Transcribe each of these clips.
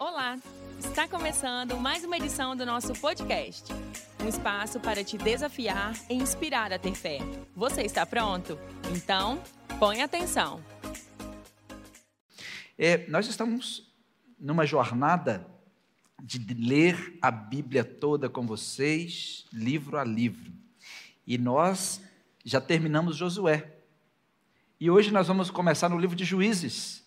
Olá! Está começando mais uma edição do nosso podcast. Um espaço para te desafiar e inspirar a ter fé. Você está pronto? Então, põe atenção. É, nós estamos numa jornada de ler a Bíblia toda com vocês, livro a livro. E nós já terminamos Josué. E hoje nós vamos começar no livro de Juízes.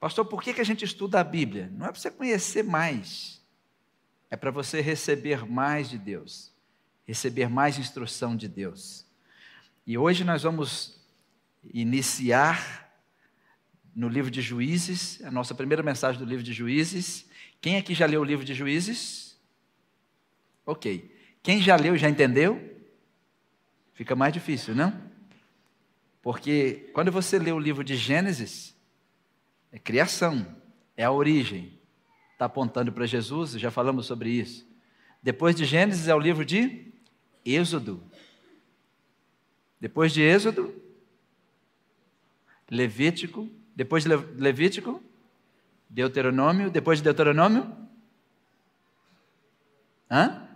Pastor, por que, que a gente estuda a Bíblia? Não é para você conhecer mais, é para você receber mais de Deus, receber mais instrução de Deus. E hoje nós vamos iniciar no livro de Juízes, a nossa primeira mensagem do livro de Juízes. Quem aqui já leu o livro de Juízes? Ok. Quem já leu já entendeu? Fica mais difícil, não? Porque quando você lê o livro de Gênesis, é criação, é a origem. Está apontando para Jesus, já falamos sobre isso. Depois de Gênesis é o livro de Êxodo. Depois de Êxodo, Levítico. Depois de Levítico, Deuteronômio. Depois de Deuteronômio, hã?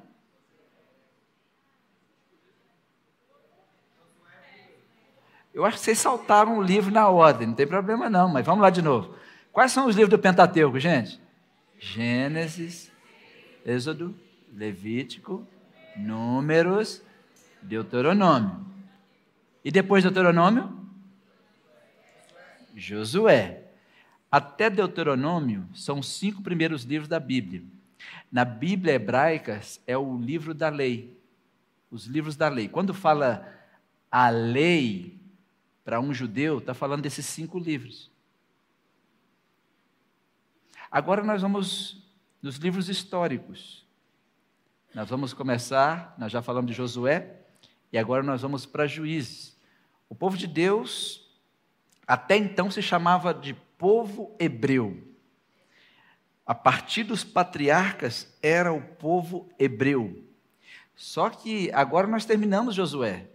Eu acho que vocês saltaram o livro na ordem, não tem problema não, mas vamos lá de novo. Quais são os livros do Pentateuco, gente? Gênesis, Êxodo, Levítico, Números, Deuteronômio. E depois de Deuteronômio? Josué. Até Deuteronômio são os cinco primeiros livros da Bíblia. Na Bíblia hebraica é o livro da lei. Os livros da lei. Quando fala a lei, para um judeu, está falando desses cinco livros. Agora nós vamos nos livros históricos. Nós vamos começar, nós já falamos de Josué, e agora nós vamos para Juízes. O povo de Deus, até então, se chamava de povo hebreu. A partir dos patriarcas, era o povo hebreu. Só que agora nós terminamos Josué.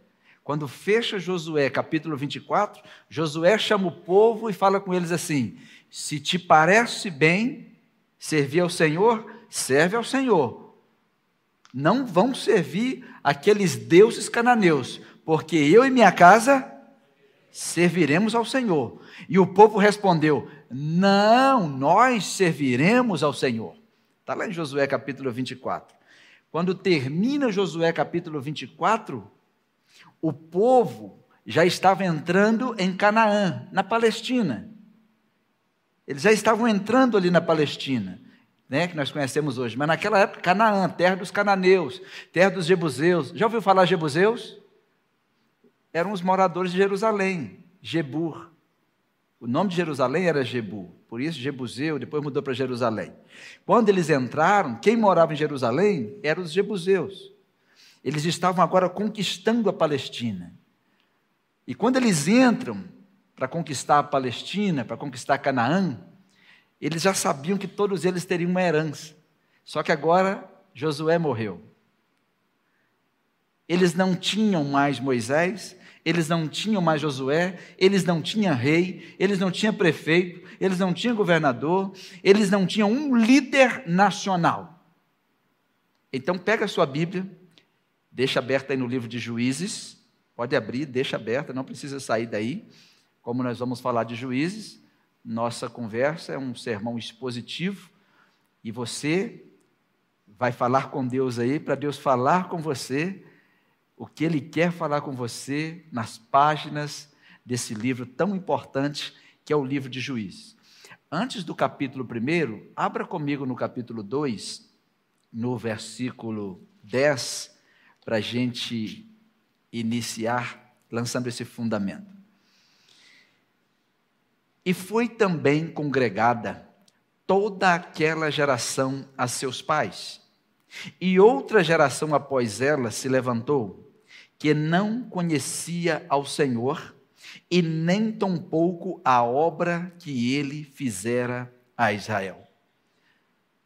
Quando fecha Josué capítulo 24, Josué chama o povo e fala com eles assim: Se te parece bem servir ao Senhor, serve ao Senhor. Não vão servir aqueles deuses cananeus, porque eu e minha casa serviremos ao Senhor. E o povo respondeu: Não, nós serviremos ao Senhor. Está lá em Josué capítulo 24. Quando termina Josué capítulo 24, o povo já estava entrando em Canaã, na Palestina. Eles já estavam entrando ali na Palestina, né, que nós conhecemos hoje. Mas naquela época, Canaã, terra dos cananeus, terra dos jebuseus. Já ouviu falar jebuseus? Eram os moradores de Jerusalém, Jebur. O nome de Jerusalém era Jebu, por isso Jebuseu, depois mudou para Jerusalém. Quando eles entraram, quem morava em Jerusalém eram os jebuseus. Eles estavam agora conquistando a Palestina. E quando eles entram para conquistar a Palestina, para conquistar Canaã, eles já sabiam que todos eles teriam uma herança. Só que agora Josué morreu. Eles não tinham mais Moisés, eles não tinham mais Josué, eles não tinham rei, eles não tinham prefeito, eles não tinham governador, eles não tinham um líder nacional. Então pega a sua Bíblia, Deixa aberta aí no livro de Juízes. Pode abrir, deixa aberta, não precisa sair daí. Como nós vamos falar de Juízes, nossa conversa é um sermão expositivo e você vai falar com Deus aí para Deus falar com você o que Ele quer falar com você nas páginas desse livro tão importante que é o livro de Juízes. Antes do capítulo 1, abra comigo no capítulo 2, no versículo 10 para a gente iniciar lançando esse fundamento. E foi também congregada toda aquela geração a seus pais. E outra geração após ela se levantou, que não conhecia ao Senhor e nem tampouco a obra que ele fizera a Israel.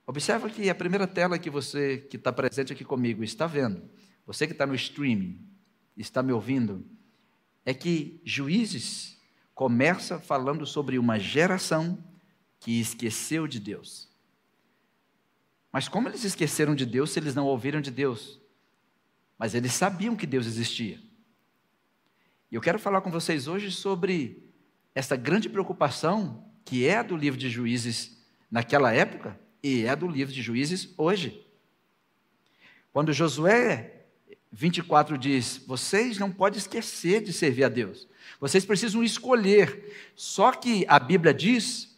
Observa que a primeira tela que você que está presente aqui comigo está vendo você que está no streaming, está me ouvindo, é que Juízes começa falando sobre uma geração que esqueceu de Deus. Mas como eles esqueceram de Deus se eles não ouviram de Deus? Mas eles sabiam que Deus existia. E eu quero falar com vocês hoje sobre essa grande preocupação que é do livro de Juízes naquela época e é do livro de Juízes hoje. Quando Josué 24 diz: Vocês não podem esquecer de servir a Deus, vocês precisam escolher. Só que a Bíblia diz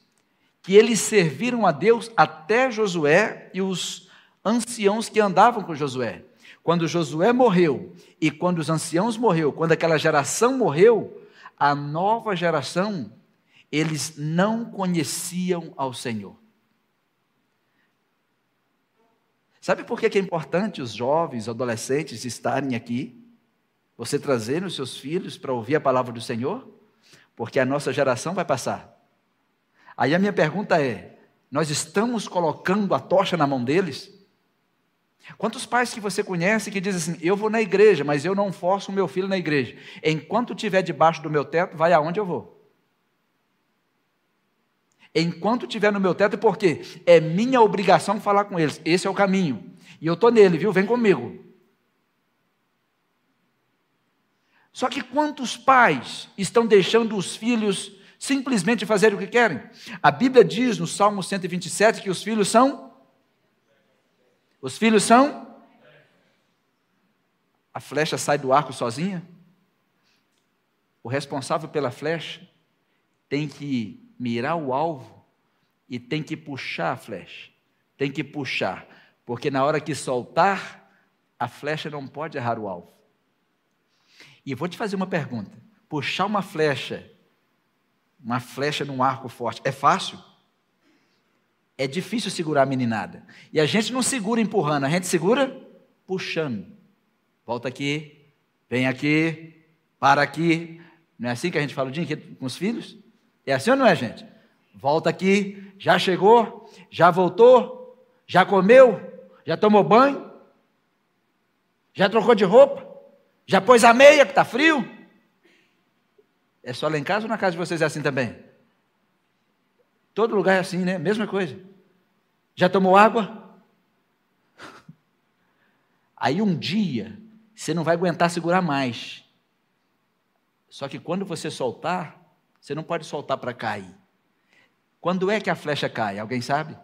que eles serviram a Deus até Josué e os anciãos que andavam com Josué. Quando Josué morreu e quando os anciãos morreu, quando aquela geração morreu, a nova geração, eles não conheciam ao Senhor. Sabe por que é importante os jovens, adolescentes estarem aqui? Você trazer os seus filhos para ouvir a palavra do Senhor? Porque a nossa geração vai passar. Aí a minha pergunta é: nós estamos colocando a tocha na mão deles? Quantos pais que você conhece que dizem assim: eu vou na igreja, mas eu não forço o meu filho na igreja. Enquanto estiver debaixo do meu teto, vai aonde eu vou. Enquanto estiver no meu teto, porque é minha obrigação falar com eles. Esse é o caminho. E eu estou nele, viu? Vem comigo. Só que quantos pais estão deixando os filhos simplesmente fazer o que querem. A Bíblia diz no Salmo 127 que os filhos são. Os filhos são. A flecha sai do arco sozinha. O responsável pela flecha tem que mirar o alvo e tem que puxar a flecha. Tem que puxar, porque na hora que soltar, a flecha não pode errar o alvo. E vou te fazer uma pergunta: puxar uma flecha uma flecha num arco forte. É fácil? É difícil segurar a meninada. E a gente não segura empurrando, a gente segura puxando. Volta aqui, vem aqui, para aqui. Não é assim que a gente fala o dia com os filhos? É assim ou não é, gente? Volta aqui, já chegou, já voltou, já comeu, já tomou banho, já trocou de roupa, já pôs a meia que está frio. É só lá em casa ou na casa de vocês é assim também? Todo lugar é assim, né? Mesma coisa. Já tomou água? Aí um dia você não vai aguentar segurar mais. Só que quando você soltar, você não pode soltar para cair. Quando é que a flecha cai? Alguém sabe?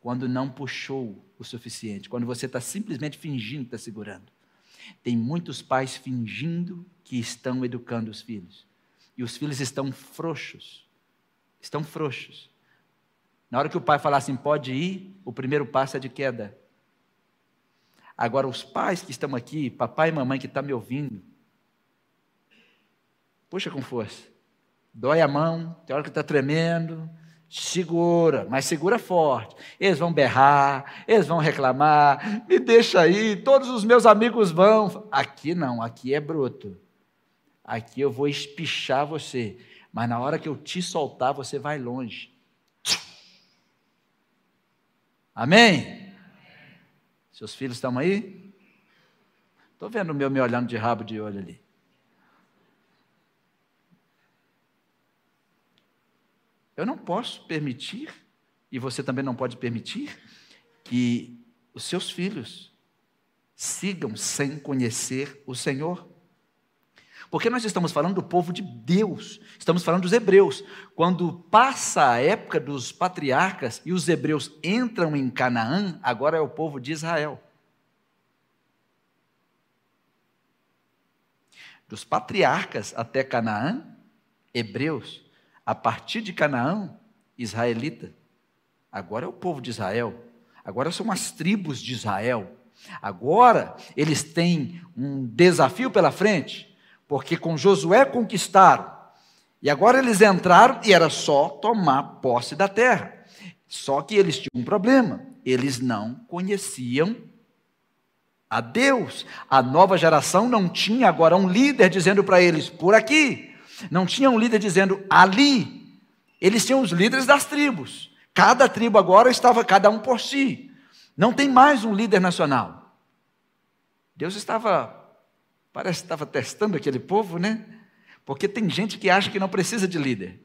Quando não puxou o suficiente. Quando você está simplesmente fingindo que está segurando. Tem muitos pais fingindo que estão educando os filhos. E os filhos estão frouxos. Estão frouxos. Na hora que o pai falar assim, pode ir, o primeiro passo é de queda. Agora, os pais que estão aqui, papai e mamãe que estão tá me ouvindo, puxa com força. Dói a mão, tem hora que está tremendo, Segura, mas segura forte. Eles vão berrar, eles vão reclamar, me deixa aí, todos os meus amigos vão. Aqui não, aqui é bruto. Aqui eu vou espichar você, mas na hora que eu te soltar, você vai longe. Amém? Seus filhos estão aí? Estou vendo o meu me olhando de rabo de olho ali. Eu não posso permitir, e você também não pode permitir, que os seus filhos sigam sem conhecer o Senhor. Porque nós estamos falando do povo de Deus, estamos falando dos hebreus. Quando passa a época dos patriarcas e os hebreus entram em Canaã, agora é o povo de Israel. Dos patriarcas até Canaã, hebreus. A partir de Canaã, israelita. Agora é o povo de Israel. Agora são as tribos de Israel. Agora eles têm um desafio pela frente, porque com Josué conquistaram. E agora eles entraram e era só tomar posse da terra. Só que eles tinham um problema. Eles não conheciam a Deus. A nova geração não tinha agora um líder dizendo para eles: por aqui, não tinha um líder dizendo ali. Eles tinham os líderes das tribos. Cada tribo agora estava cada um por si. Não tem mais um líder nacional. Deus estava, parece que estava testando aquele povo, né? Porque tem gente que acha que não precisa de líder.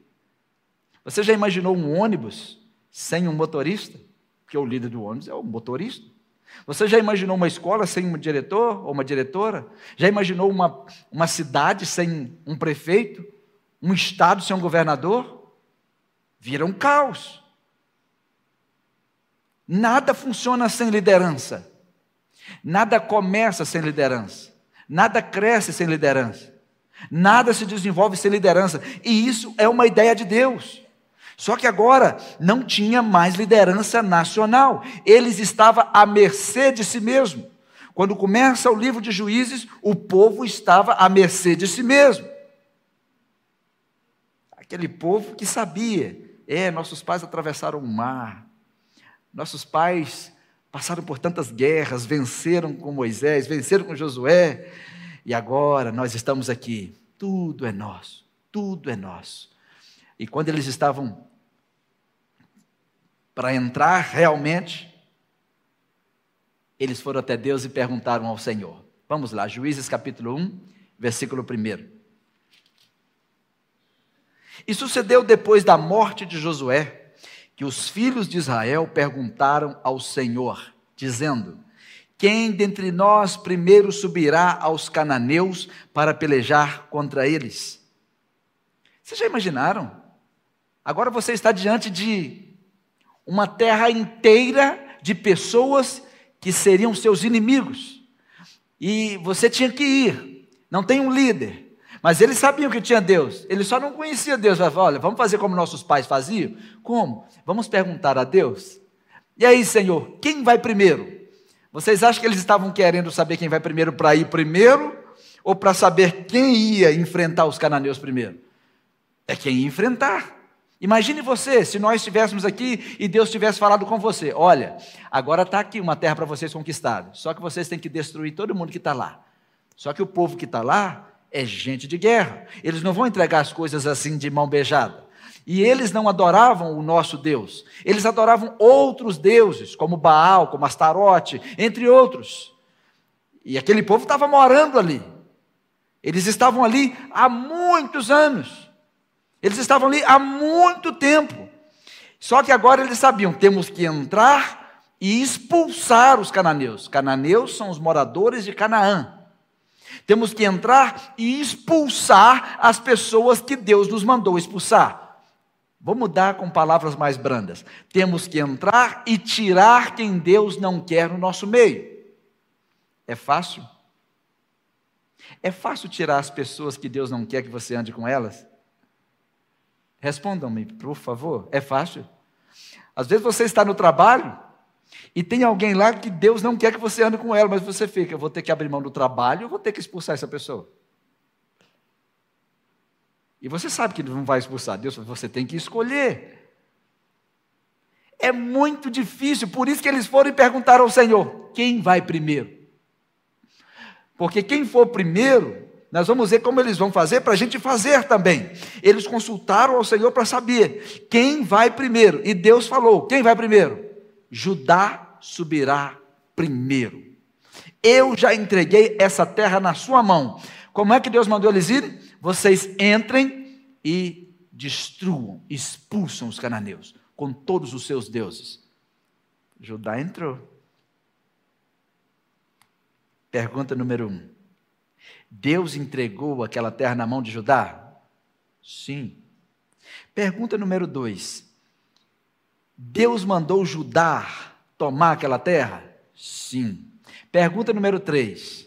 Você já imaginou um ônibus sem um motorista? Porque o líder do ônibus é o motorista. Você já imaginou uma escola sem um diretor ou uma diretora? Já imaginou uma, uma cidade sem um prefeito? Um estado sem um governador? Vira um caos. Nada funciona sem liderança. Nada começa sem liderança. Nada cresce sem liderança. Nada se desenvolve sem liderança. E isso é uma ideia de Deus. Só que agora não tinha mais liderança nacional. Eles estavam à mercê de si mesmo. Quando começa o livro de Juízes, o povo estava à mercê de si mesmo. Aquele povo que sabia, é, nossos pais atravessaram o mar. Nossos pais passaram por tantas guerras, venceram com Moisés, venceram com Josué, e agora nós estamos aqui. Tudo é nosso, tudo é nosso. E quando eles estavam para entrar realmente, eles foram até Deus e perguntaram ao Senhor. Vamos lá, Juízes capítulo 1, versículo 1. E sucedeu depois da morte de Josué, que os filhos de Israel perguntaram ao Senhor, dizendo: Quem dentre nós primeiro subirá aos cananeus para pelejar contra eles? Vocês já imaginaram? Agora você está diante de uma terra inteira de pessoas que seriam seus inimigos. E você tinha que ir. Não tem um líder. Mas eles sabiam que tinha Deus. Eles só não conheciam Deus. Olha, vamos fazer como nossos pais faziam? Como? Vamos perguntar a Deus. E aí, Senhor, quem vai primeiro? Vocês acham que eles estavam querendo saber quem vai primeiro para ir primeiro? Ou para saber quem ia enfrentar os cananeus primeiro? É quem ia enfrentar. Imagine você, se nós estivéssemos aqui e Deus tivesse falado com você: olha, agora está aqui uma terra para vocês conquistar, só que vocês têm que destruir todo mundo que está lá. Só que o povo que está lá é gente de guerra, eles não vão entregar as coisas assim de mão beijada. E eles não adoravam o nosso Deus, eles adoravam outros deuses, como Baal, como Astarote, entre outros. E aquele povo estava morando ali, eles estavam ali há muitos anos. Eles estavam ali há muito tempo. Só que agora eles sabiam: temos que entrar e expulsar os cananeus. Cananeus são os moradores de Canaã. Temos que entrar e expulsar as pessoas que Deus nos mandou expulsar. Vou mudar com palavras mais brandas. Temos que entrar e tirar quem Deus não quer no nosso meio. É fácil? É fácil tirar as pessoas que Deus não quer que você ande com elas? Respondam-me, por favor. É fácil. Às vezes você está no trabalho e tem alguém lá que Deus não quer que você ande com ela, mas você fica, eu vou ter que abrir mão do trabalho, eu vou ter que expulsar essa pessoa. E você sabe que não vai expulsar Deus, você tem que escolher. É muito difícil, por isso que eles foram e perguntaram ao Senhor: quem vai primeiro? Porque quem for primeiro nós vamos ver como eles vão fazer para a gente fazer também. Eles consultaram ao Senhor para saber quem vai primeiro. E Deus falou: quem vai primeiro? Judá subirá primeiro. Eu já entreguei essa terra na sua mão. Como é que Deus mandou eles irem? Vocês entrem e destruam, expulsam os cananeus com todos os seus deuses. Judá entrou. Pergunta número um. Deus entregou aquela terra na mão de Judá? Sim. Pergunta número dois: Deus mandou Judá tomar aquela terra? Sim. Pergunta número três: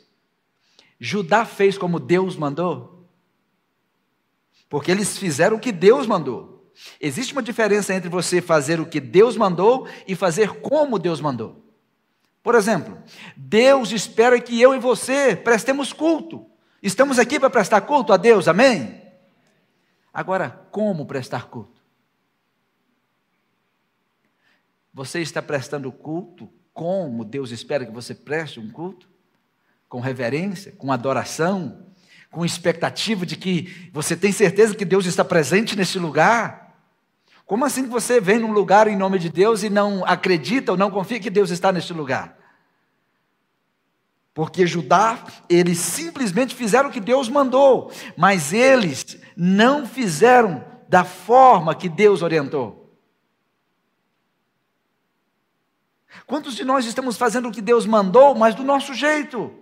Judá fez como Deus mandou? Porque eles fizeram o que Deus mandou. Existe uma diferença entre você fazer o que Deus mandou e fazer como Deus mandou. Por exemplo, Deus espera que eu e você prestemos culto. Estamos aqui para prestar culto a Deus, amém? Agora, como prestar culto? Você está prestando culto como Deus espera que você preste um culto? Com reverência, com adoração, com expectativa de que você tem certeza que Deus está presente nesse lugar? Como assim que você vem num lugar em nome de Deus e não acredita ou não confia que Deus está neste lugar? Porque Judá, eles simplesmente fizeram o que Deus mandou, mas eles não fizeram da forma que Deus orientou. Quantos de nós estamos fazendo o que Deus mandou, mas do nosso jeito?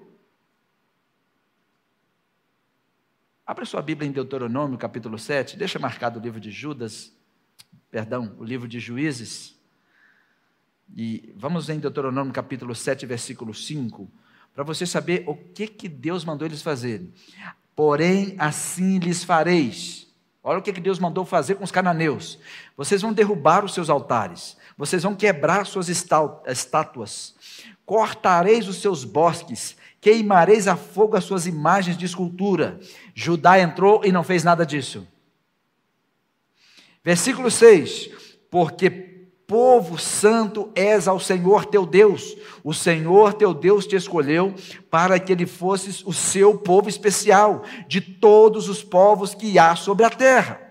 Abra sua Bíblia em Deuteronômio, capítulo 7, deixa marcado o livro de Judas, perdão, o livro de Juízes. E vamos em Deuteronômio, capítulo 7, versículo 5, para você saber o que, que Deus mandou eles fazerem. Porém, assim lhes fareis Olha o que Deus mandou fazer com os cananeus. Vocês vão derrubar os seus altares, vocês vão quebrar suas estátuas, cortareis os seus bosques, queimareis a fogo as suas imagens de escultura. Judá entrou e não fez nada disso. Versículo 6: Porque povo santo és ao Senhor teu Deus. O Senhor teu Deus te escolheu para que ele fosses o seu povo especial de todos os povos que há sobre a terra.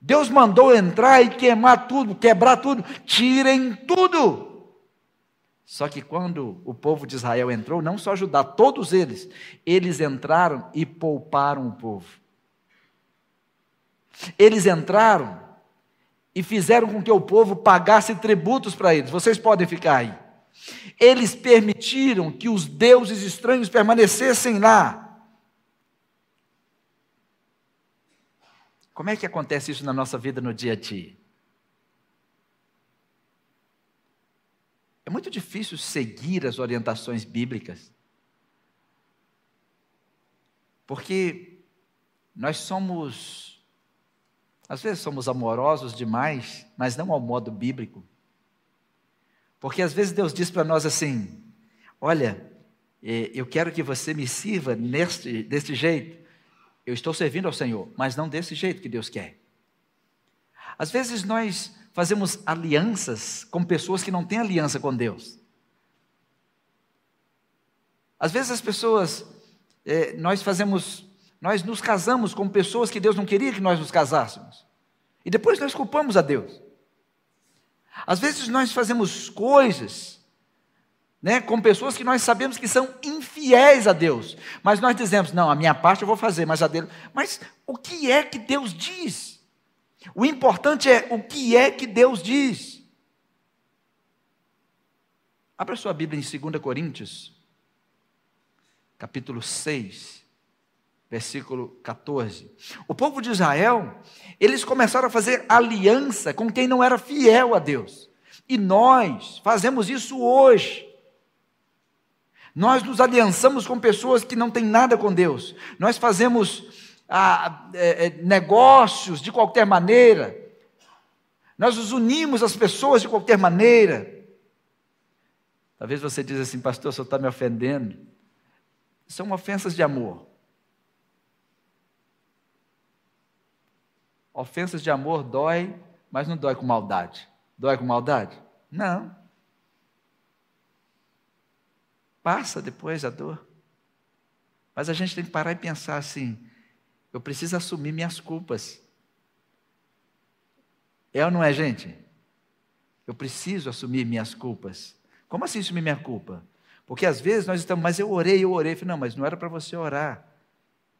Deus mandou entrar e queimar tudo, quebrar tudo, tirem tudo. Só que quando o povo de Israel entrou, não só Judá, todos eles, eles entraram e pouparam o povo. Eles entraram e fizeram com que o povo pagasse tributos para eles. Vocês podem ficar aí. Eles permitiram que os deuses estranhos permanecessem lá. Como é que acontece isso na nossa vida no dia a dia? É muito difícil seguir as orientações bíblicas. Porque nós somos às vezes somos amorosos demais, mas não ao modo bíblico. Porque às vezes Deus diz para nós assim: Olha, é, eu quero que você me sirva neste, deste jeito. Eu estou servindo ao Senhor, mas não desse jeito que Deus quer. Às vezes nós fazemos alianças com pessoas que não têm aliança com Deus. Às vezes as pessoas, é, nós fazemos nós nos casamos com pessoas que Deus não queria que nós nos casássemos. E depois nós culpamos a Deus. Às vezes nós fazemos coisas né, com pessoas que nós sabemos que são infiéis a Deus. Mas nós dizemos, não, a minha parte eu vou fazer, mas a dele. Mas o que é que Deus diz? O importante é o que é que Deus diz. Abra sua Bíblia em 2 Coríntios, capítulo 6 versículo 14. O povo de Israel, eles começaram a fazer aliança com quem não era fiel a Deus. E nós fazemos isso hoje. Nós nos aliançamos com pessoas que não têm nada com Deus. Nós fazemos ah, é, é, negócios de qualquer maneira. Nós nos unimos às pessoas de qualquer maneira. Talvez você diz assim, pastor, senhor está me ofendendo. São ofensas de amor. Ofensas de amor dói, mas não dói com maldade. Dói com maldade? Não. Passa depois a dor. Mas a gente tem que parar e pensar assim: eu preciso assumir minhas culpas. É ou não é, gente? Eu preciso assumir minhas culpas. Como assim assumir minha culpa? Porque às vezes nós estamos, mas eu orei, eu orei. falei, não, mas não era para você orar.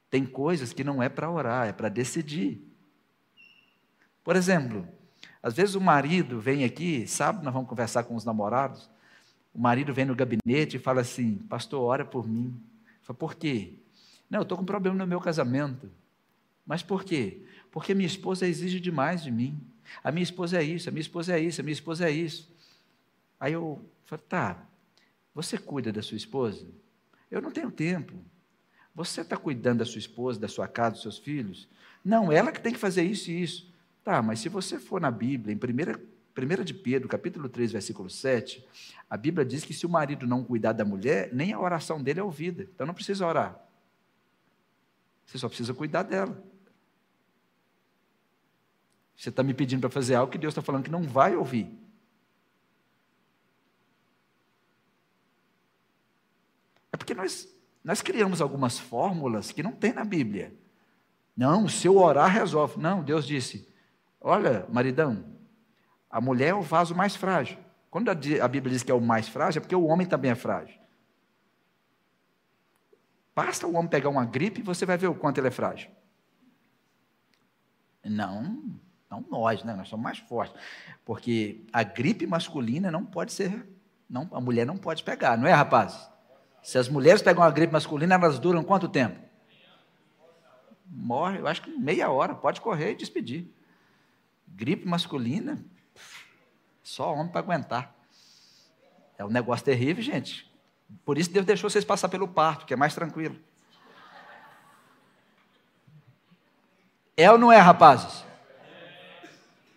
Tem coisas que não é para orar, é para decidir. Por exemplo, às vezes o marido vem aqui, sabe, nós vamos conversar com os namorados. O marido vem no gabinete e fala assim: Pastor, ora por mim. Fala, por quê? Não, eu estou com um problema no meu casamento. Mas por quê? Porque minha esposa exige demais de mim. A minha esposa é isso, a minha esposa é isso, a minha esposa é isso. Aí eu falo: Tá, você cuida da sua esposa? Eu não tenho tempo. Você está cuidando da sua esposa, da sua casa, dos seus filhos? Não, ela que tem que fazer isso e isso. Tá, mas se você for na Bíblia, em 1, 1 de Pedro, capítulo 3, versículo 7, a Bíblia diz que se o marido não cuidar da mulher, nem a oração dele é ouvida. Então não precisa orar. Você só precisa cuidar dela. Você está me pedindo para fazer algo que Deus está falando que não vai ouvir. É porque nós, nós criamos algumas fórmulas que não tem na Bíblia. Não, se eu orar, resolve. Não, Deus disse: Olha, maridão, a mulher é o vaso mais frágil. Quando a Bíblia diz que é o mais frágil, é porque o homem também é frágil. Basta o homem pegar uma gripe e você vai ver o quanto ele é frágil. Não, Não nós, né? Nós somos mais fortes. Porque a gripe masculina não pode ser, não, a mulher não pode pegar, não é, rapazes? Se as mulheres pegam a gripe masculina, elas duram quanto tempo? Morre, eu acho que meia hora, pode correr e despedir. Gripe masculina, só homem para aguentar. É um negócio terrível, gente. Por isso Deus deixou vocês passar pelo parto, que é mais tranquilo. É ou não é, rapazes?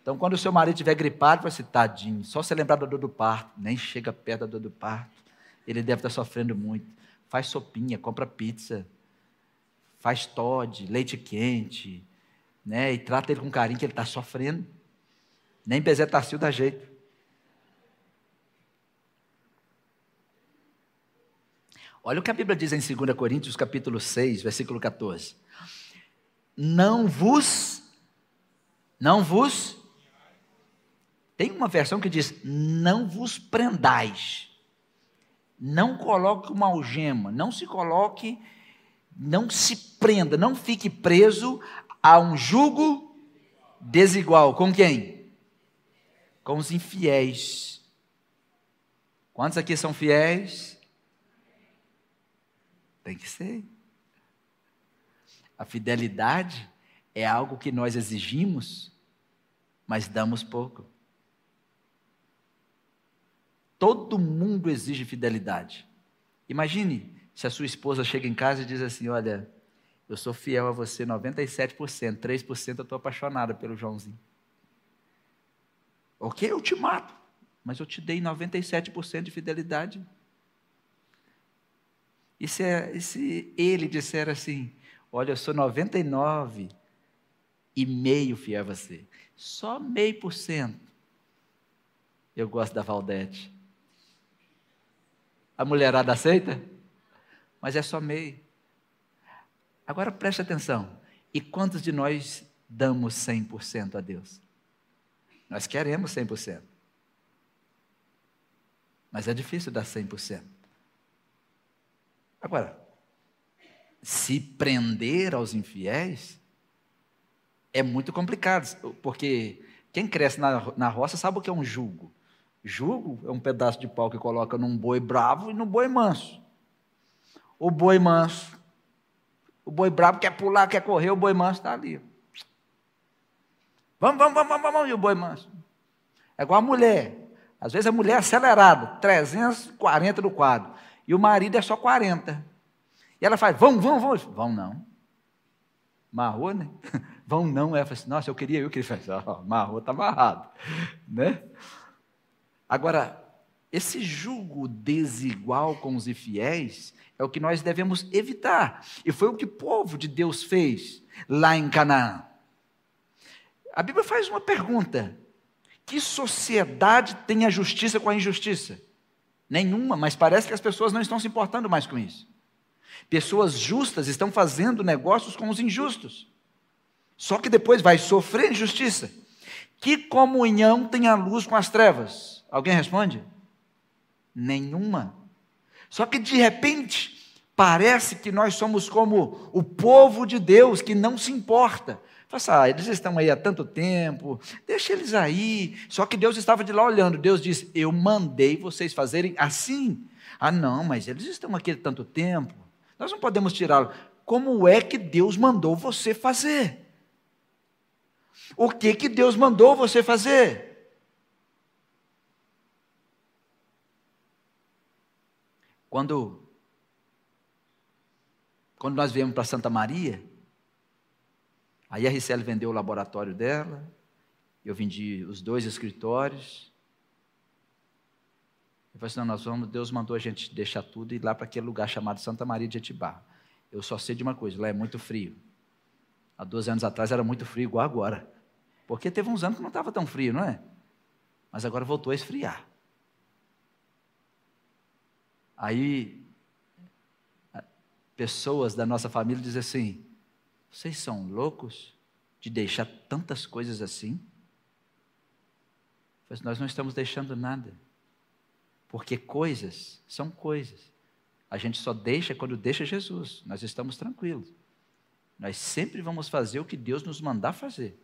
Então, quando o seu marido estiver gripado, vai ser tadinho, só se lembrar da dor do parto, nem chega perto da dor do parto. Ele deve estar sofrendo muito. Faz sopinha, compra pizza, faz Todd, leite quente, né? E trata ele com carinho que ele está sofrendo. Nem bezetacil dá jeito. Olha o que a Bíblia diz em 2 Coríntios, capítulo 6, versículo 14. Não vos, não vos, tem uma versão que diz, não vos prendais. Não coloque uma algema, não se coloque, não se prenda, não fique preso a um jugo desigual. Com quem? Com os infiéis. Quantos aqui são fiéis? Tem que ser. A fidelidade é algo que nós exigimos, mas damos pouco. Todo mundo exige fidelidade. Imagine se a sua esposa chega em casa e diz assim: Olha, eu sou fiel a você 97%, 3% eu estou apaixonada pelo Joãozinho. Ok, eu te mato, mas eu te dei 97% de fidelidade. E se, é, e se ele disser assim: Olha, eu sou 99 e meio fiel a você, só meio por cento. Eu gosto da Valdete. A mulherada aceita? Mas é só meio. Agora preste atenção. E quantos de nós damos 100% a Deus? Nós queremos 100%. Mas é difícil dar 100%. Agora, se prender aos infiéis é muito complicado, porque quem cresce na, na roça sabe o que é um jugo. Jugo é um pedaço de pau que coloca num boi bravo e num boi manso. O boi manso, o boi bravo quer pular, quer correr, o boi manso está ali. Vamos, vamos, vamos, vamos, e o boi manso. É igual a mulher. Às vezes a mulher é acelerada, 340 no quadro e o marido é só 40. E ela faz, vão, vão, vão. Vão não. Marrou, né? Vão não. Ela fala assim, nossa, eu queria eu que ele faz. Oh, marrou, está amarrado. Né? Agora, esse julgo desigual com os infiéis é o que nós devemos evitar. E foi o que o povo de Deus fez lá em Canaã. A Bíblia faz uma pergunta: que sociedade tem a justiça com a injustiça? Nenhuma, mas parece que as pessoas não estão se importando mais com isso. Pessoas justas estão fazendo negócios com os injustos. Só que depois vai sofrer injustiça. Que comunhão tem a luz com as trevas? Alguém responde? Nenhuma. Só que de repente, parece que nós somos como o povo de Deus que não se importa. Fala ah, eles estão aí há tanto tempo, deixa eles aí. Só que Deus estava de lá olhando. Deus disse: Eu mandei vocês fazerem assim. Ah, não, mas eles estão aqui há tanto tempo. Nós não podemos tirá-lo. Como é que Deus mandou você fazer? O que que Deus mandou você fazer? Quando quando nós viemos para Santa Maria, a RCL vendeu o laboratório dela, eu vendi os dois escritórios. Eu falei assim, não, nós vamos, Deus mandou a gente deixar tudo e ir lá para aquele lugar chamado Santa Maria de Etibá. Eu só sei de uma coisa, lá é muito frio. Há 12 anos atrás era muito frio, igual agora. Porque teve uns anos que não estava tão frio, não é? Mas agora voltou a esfriar. Aí, pessoas da nossa família dizem assim: vocês são loucos de deixar tantas coisas assim? Mas nós não estamos deixando nada. Porque coisas são coisas. A gente só deixa quando deixa Jesus. Nós estamos tranquilos. Nós sempre vamos fazer o que Deus nos mandar fazer.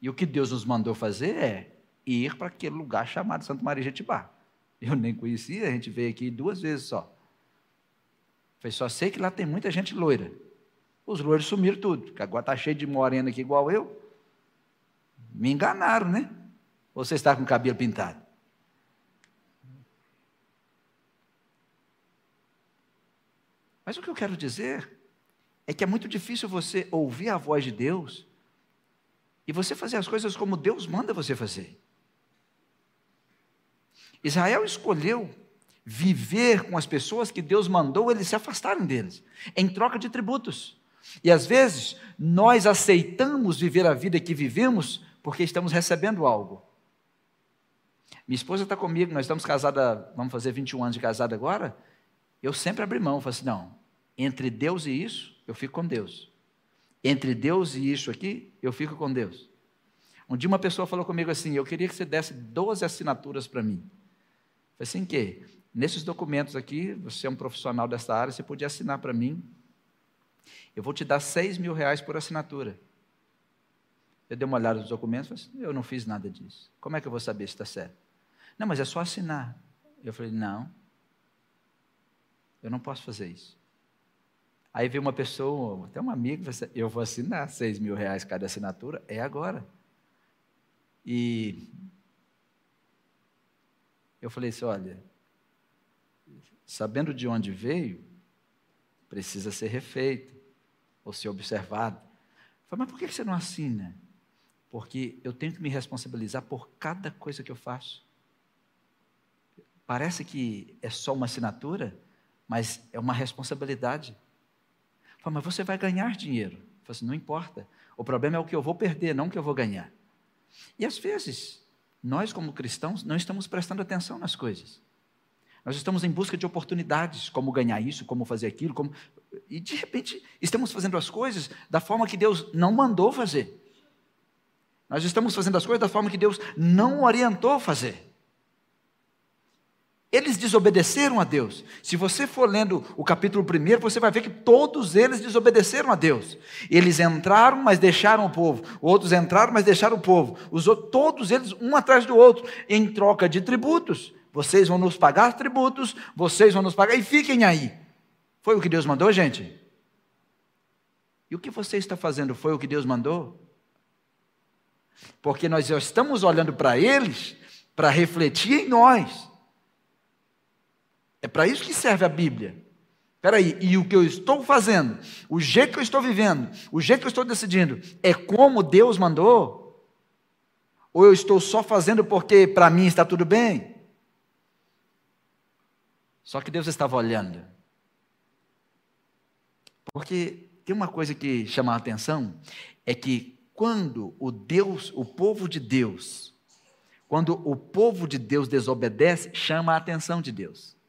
E o que Deus nos mandou fazer é ir para aquele lugar chamado Santa Maria Jetibá. Eu nem conhecia, a gente veio aqui duas vezes só. Falei, só sei que lá tem muita gente loira. Os loiros sumiram tudo, porque agora está cheio de morena aqui igual eu. Me enganaram, né? Você está com o cabelo pintado? Mas o que eu quero dizer é que é muito difícil você ouvir a voz de Deus e você fazer as coisas como Deus manda você fazer. Israel escolheu viver com as pessoas que Deus mandou eles se afastarem deles, em troca de tributos. E às vezes nós aceitamos viver a vida que vivemos porque estamos recebendo algo. Minha esposa está comigo, nós estamos casados, vamos fazer 21 anos de casada agora. Eu sempre abri mão, falei assim: não, entre Deus e isso, eu fico com Deus. Entre Deus e isso aqui, eu fico com Deus. Um dia uma pessoa falou comigo assim: eu queria que você desse 12 assinaturas para mim. Assim: que? Nesses documentos aqui, você é um profissional dessa área, você podia assinar para mim. Eu vou te dar 6 mil reais por assinatura. Eu dei uma olhada nos documentos e falei assim, eu não fiz nada disso. Como é que eu vou saber se está certo? Não, mas é só assinar. Eu falei, não, eu não posso fazer isso. Aí veio uma pessoa, até um amigo, assim, eu vou assinar 6 mil reais cada assinatura, é agora. E eu falei assim, olha, sabendo de onde veio, precisa ser refeito ou ser observado. Eu falei, mas por que você não assina? Porque eu tenho que me responsabilizar por cada coisa que eu faço. Parece que é só uma assinatura, mas é uma responsabilidade. Fala, mas você vai ganhar dinheiro. Fala assim, não importa. O problema é o que eu vou perder, não o que eu vou ganhar. E às vezes, nós como cristãos não estamos prestando atenção nas coisas. Nós estamos em busca de oportunidades, como ganhar isso, como fazer aquilo, como... e de repente estamos fazendo as coisas da forma que Deus não mandou fazer. Nós estamos fazendo as coisas da forma que Deus não orientou fazer. Eles desobedeceram a Deus. Se você for lendo o capítulo 1, você vai ver que todos eles desobedeceram a Deus. Eles entraram, mas deixaram o povo. Outros entraram, mas deixaram o povo. Os outros, todos eles, um atrás do outro, em troca de tributos. Vocês vão nos pagar tributos, vocês vão nos pagar, e fiquem aí. Foi o que Deus mandou, gente? E o que você está fazendo foi o que Deus mandou? Porque nós já estamos olhando para eles para refletir em nós. É para isso que serve a Bíblia. Espera aí, e o que eu estou fazendo, o jeito que eu estou vivendo, o jeito que eu estou decidindo, é como Deus mandou? Ou eu estou só fazendo porque para mim está tudo bem? Só que Deus estava olhando. Porque tem uma coisa que chama a atenção, é que quando o Deus, o povo de Deus, quando o povo de Deus desobedece, chama a atenção de Deus.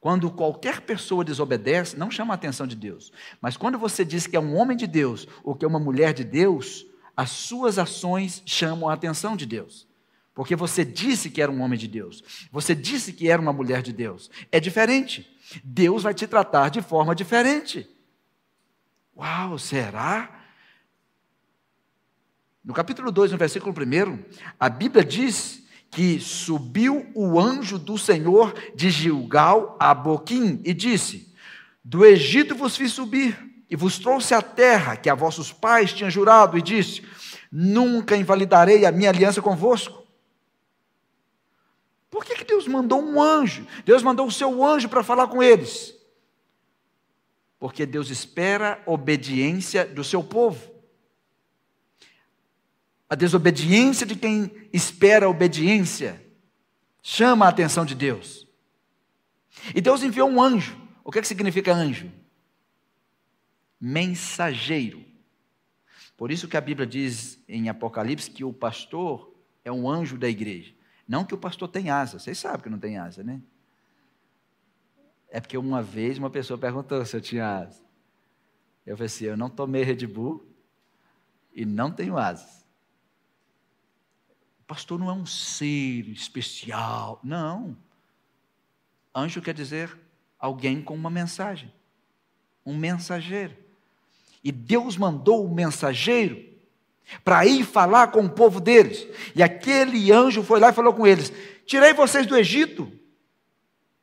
Quando qualquer pessoa desobedece, não chama a atenção de Deus. Mas quando você diz que é um homem de Deus ou que é uma mulher de Deus, as suas ações chamam a atenção de Deus. Porque você disse que era um homem de Deus. Você disse que era uma mulher de Deus. É diferente. Deus vai te tratar de forma diferente. Uau, será? No capítulo 2, no versículo 1, a Bíblia diz que subiu o anjo do Senhor de Gilgal a Boquim e disse: Do Egito vos fiz subir e vos trouxe a terra que a vossos pais tinham jurado, e disse: Nunca invalidarei a minha aliança convosco. Por que, que Deus mandou um anjo? Deus mandou o seu anjo para falar com eles. Porque Deus espera obediência do seu povo. A desobediência de quem espera a obediência chama a atenção de Deus. E Deus enviou um anjo. O que, é que significa anjo? Mensageiro. Por isso que a Bíblia diz em Apocalipse que o pastor é um anjo da igreja. Não que o pastor tem asa. Vocês sabem que não tem asa, né? É porque uma vez uma pessoa perguntou se eu tinha asa. Eu falei assim: eu não tomei Red Bull e não tenho asas. Pastor não é um ser especial. Não. Anjo quer dizer alguém com uma mensagem. Um mensageiro. E Deus mandou o mensageiro para ir falar com o povo deles. E aquele anjo foi lá e falou com eles: Tirei vocês do Egito.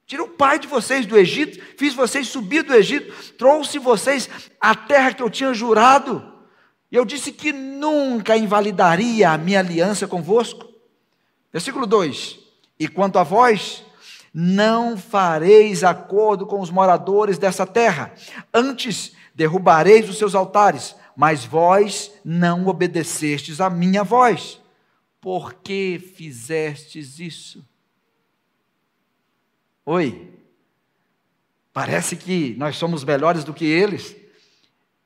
Tirei o pai de vocês do Egito, fiz vocês subir do Egito, trouxe vocês à terra que eu tinha jurado. E eu disse que nunca invalidaria a minha aliança convosco. Versículo 2: E quanto a vós, não fareis acordo com os moradores dessa terra, antes derrubareis os seus altares, mas vós não obedecestes a minha voz. Por que fizestes isso? Oi, parece que nós somos melhores do que eles,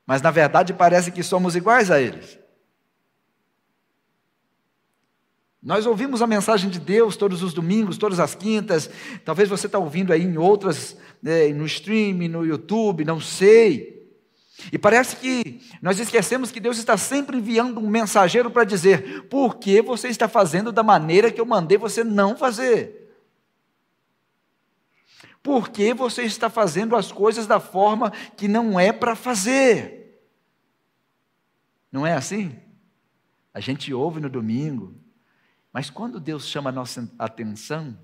mas na verdade parece que somos iguais a eles. Nós ouvimos a mensagem de Deus todos os domingos, todas as quintas. Talvez você está ouvindo aí em outras, né, no stream, no YouTube, não sei. E parece que nós esquecemos que Deus está sempre enviando um mensageiro para dizer: por que você está fazendo da maneira que eu mandei você não fazer? Por que você está fazendo as coisas da forma que não é para fazer? Não é assim? A gente ouve no domingo, mas quando Deus chama a nossa atenção,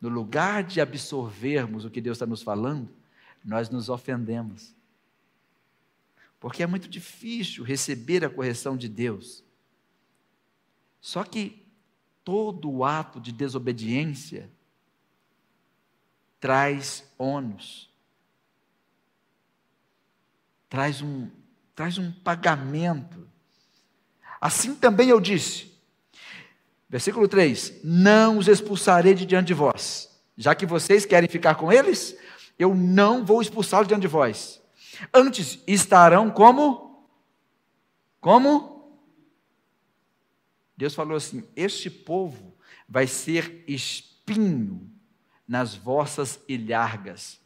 no lugar de absorvermos o que Deus está nos falando, nós nos ofendemos. Porque é muito difícil receber a correção de Deus. Só que todo ato de desobediência traz ônus, traz um, traz um pagamento. Assim também eu disse, Versículo 3: Não os expulsarei de diante de vós. Já que vocês querem ficar com eles, eu não vou expulsá-los diante de vós. Antes estarão como? Como? Deus falou assim: Este povo vai ser espinho nas vossas ilhargas.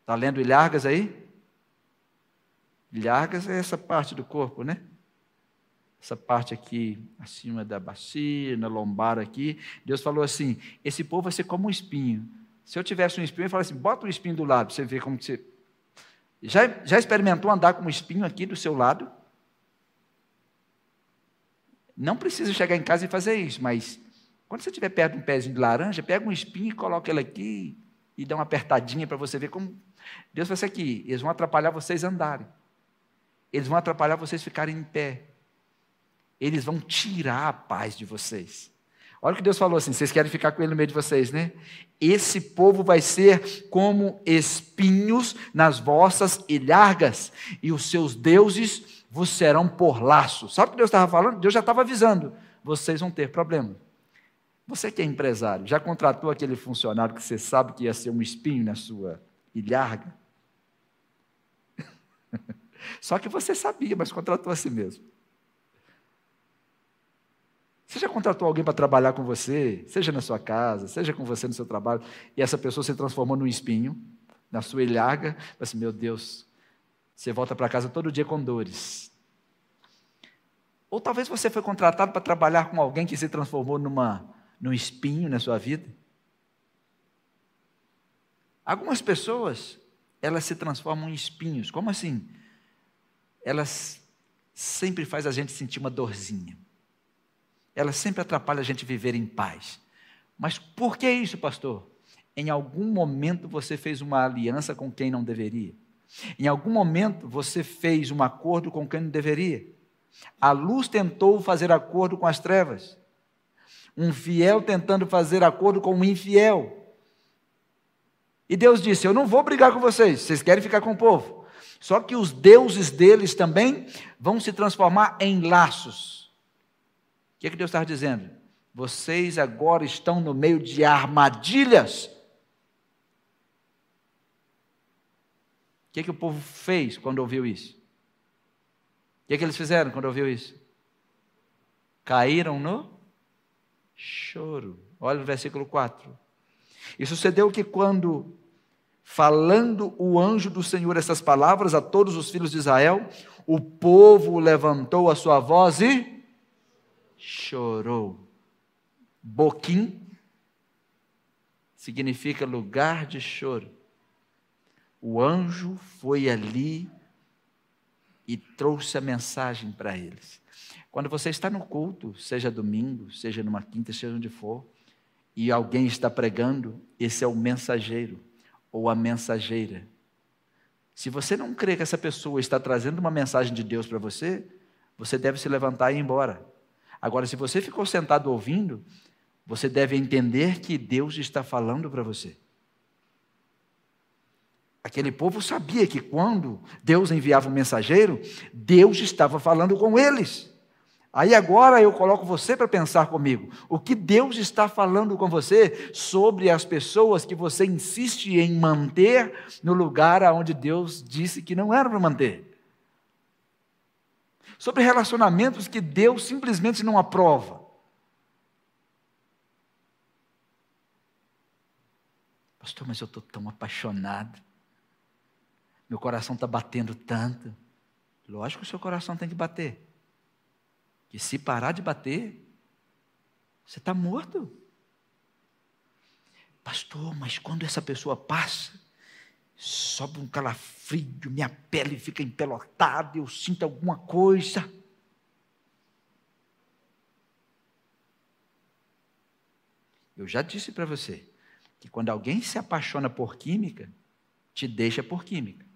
Está lendo ilhargas aí? Ilhargas é essa parte do corpo, né? essa parte aqui acima da bacia, na lombar aqui, Deus falou assim: esse povo vai ser como um espinho. Se eu tivesse um espinho, eu falaria assim: bota o um espinho do lado, para você ver como que você. Já, já experimentou andar com um espinho aqui do seu lado? Não precisa chegar em casa e fazer isso, mas quando você estiver perto de um pezinho de laranja, pega um espinho e coloca ele aqui e dá uma apertadinha para você ver como. Deus vai ser aqui, eles vão atrapalhar vocês andarem. Eles vão atrapalhar vocês ficarem em pé eles vão tirar a paz de vocês. Olha o que Deus falou assim: vocês querem ficar com ele no meio de vocês, né? Esse povo vai ser como espinhos nas vossas ilhargas, e os seus deuses vos serão por laço. Sabe o que Deus estava falando? Deus já estava avisando: vocês vão ter problema. Você que é empresário, já contratou aquele funcionário que você sabe que ia ser um espinho na sua ilharga? Só que você sabia, mas contratou a si mesmo. Você já contratou alguém para trabalhar com você, seja na sua casa, seja com você no seu trabalho, e essa pessoa se transformou num espinho, na sua ilhaga, assim, meu Deus, você volta para casa todo dia com dores. Ou talvez você foi contratado para trabalhar com alguém que se transformou numa, num espinho na sua vida. Algumas pessoas, elas se transformam em espinhos. Como assim? Elas sempre faz a gente sentir uma dorzinha ela sempre atrapalha a gente viver em paz. Mas por que isso, pastor? Em algum momento você fez uma aliança com quem não deveria. Em algum momento você fez um acordo com quem não deveria. A luz tentou fazer acordo com as trevas. Um fiel tentando fazer acordo com um infiel. E Deus disse: Eu não vou brigar com vocês, vocês querem ficar com o povo. Só que os deuses deles também vão se transformar em laços. O que, é que Deus estava dizendo? Vocês agora estão no meio de armadilhas. O que, é que o povo fez quando ouviu isso? O que, é que eles fizeram quando ouviu isso? Caíram no choro. Olha o versículo 4. E sucedeu que quando, falando o anjo do Senhor essas palavras a todos os filhos de Israel, o povo levantou a sua voz e chorou. Boquim significa lugar de choro. O anjo foi ali e trouxe a mensagem para eles. Quando você está no culto, seja domingo, seja numa quinta, seja onde for, e alguém está pregando, esse é o mensageiro ou a mensageira. Se você não crê que essa pessoa está trazendo uma mensagem de Deus para você, você deve se levantar e ir embora. Agora, se você ficou sentado ouvindo, você deve entender que Deus está falando para você. Aquele povo sabia que quando Deus enviava um mensageiro, Deus estava falando com eles. Aí agora eu coloco você para pensar comigo. O que Deus está falando com você sobre as pessoas que você insiste em manter no lugar onde Deus disse que não era para manter? Sobre relacionamentos que Deus simplesmente não aprova. Pastor, mas eu estou tão apaixonado. Meu coração está batendo tanto. Lógico que o seu coração tem que bater. Que se parar de bater, você está morto. Pastor, mas quando essa pessoa passa, sobe um calafrio, minha pele fica empelotada, eu sinto alguma coisa. Eu já disse para você que quando alguém se apaixona por química, te deixa por química.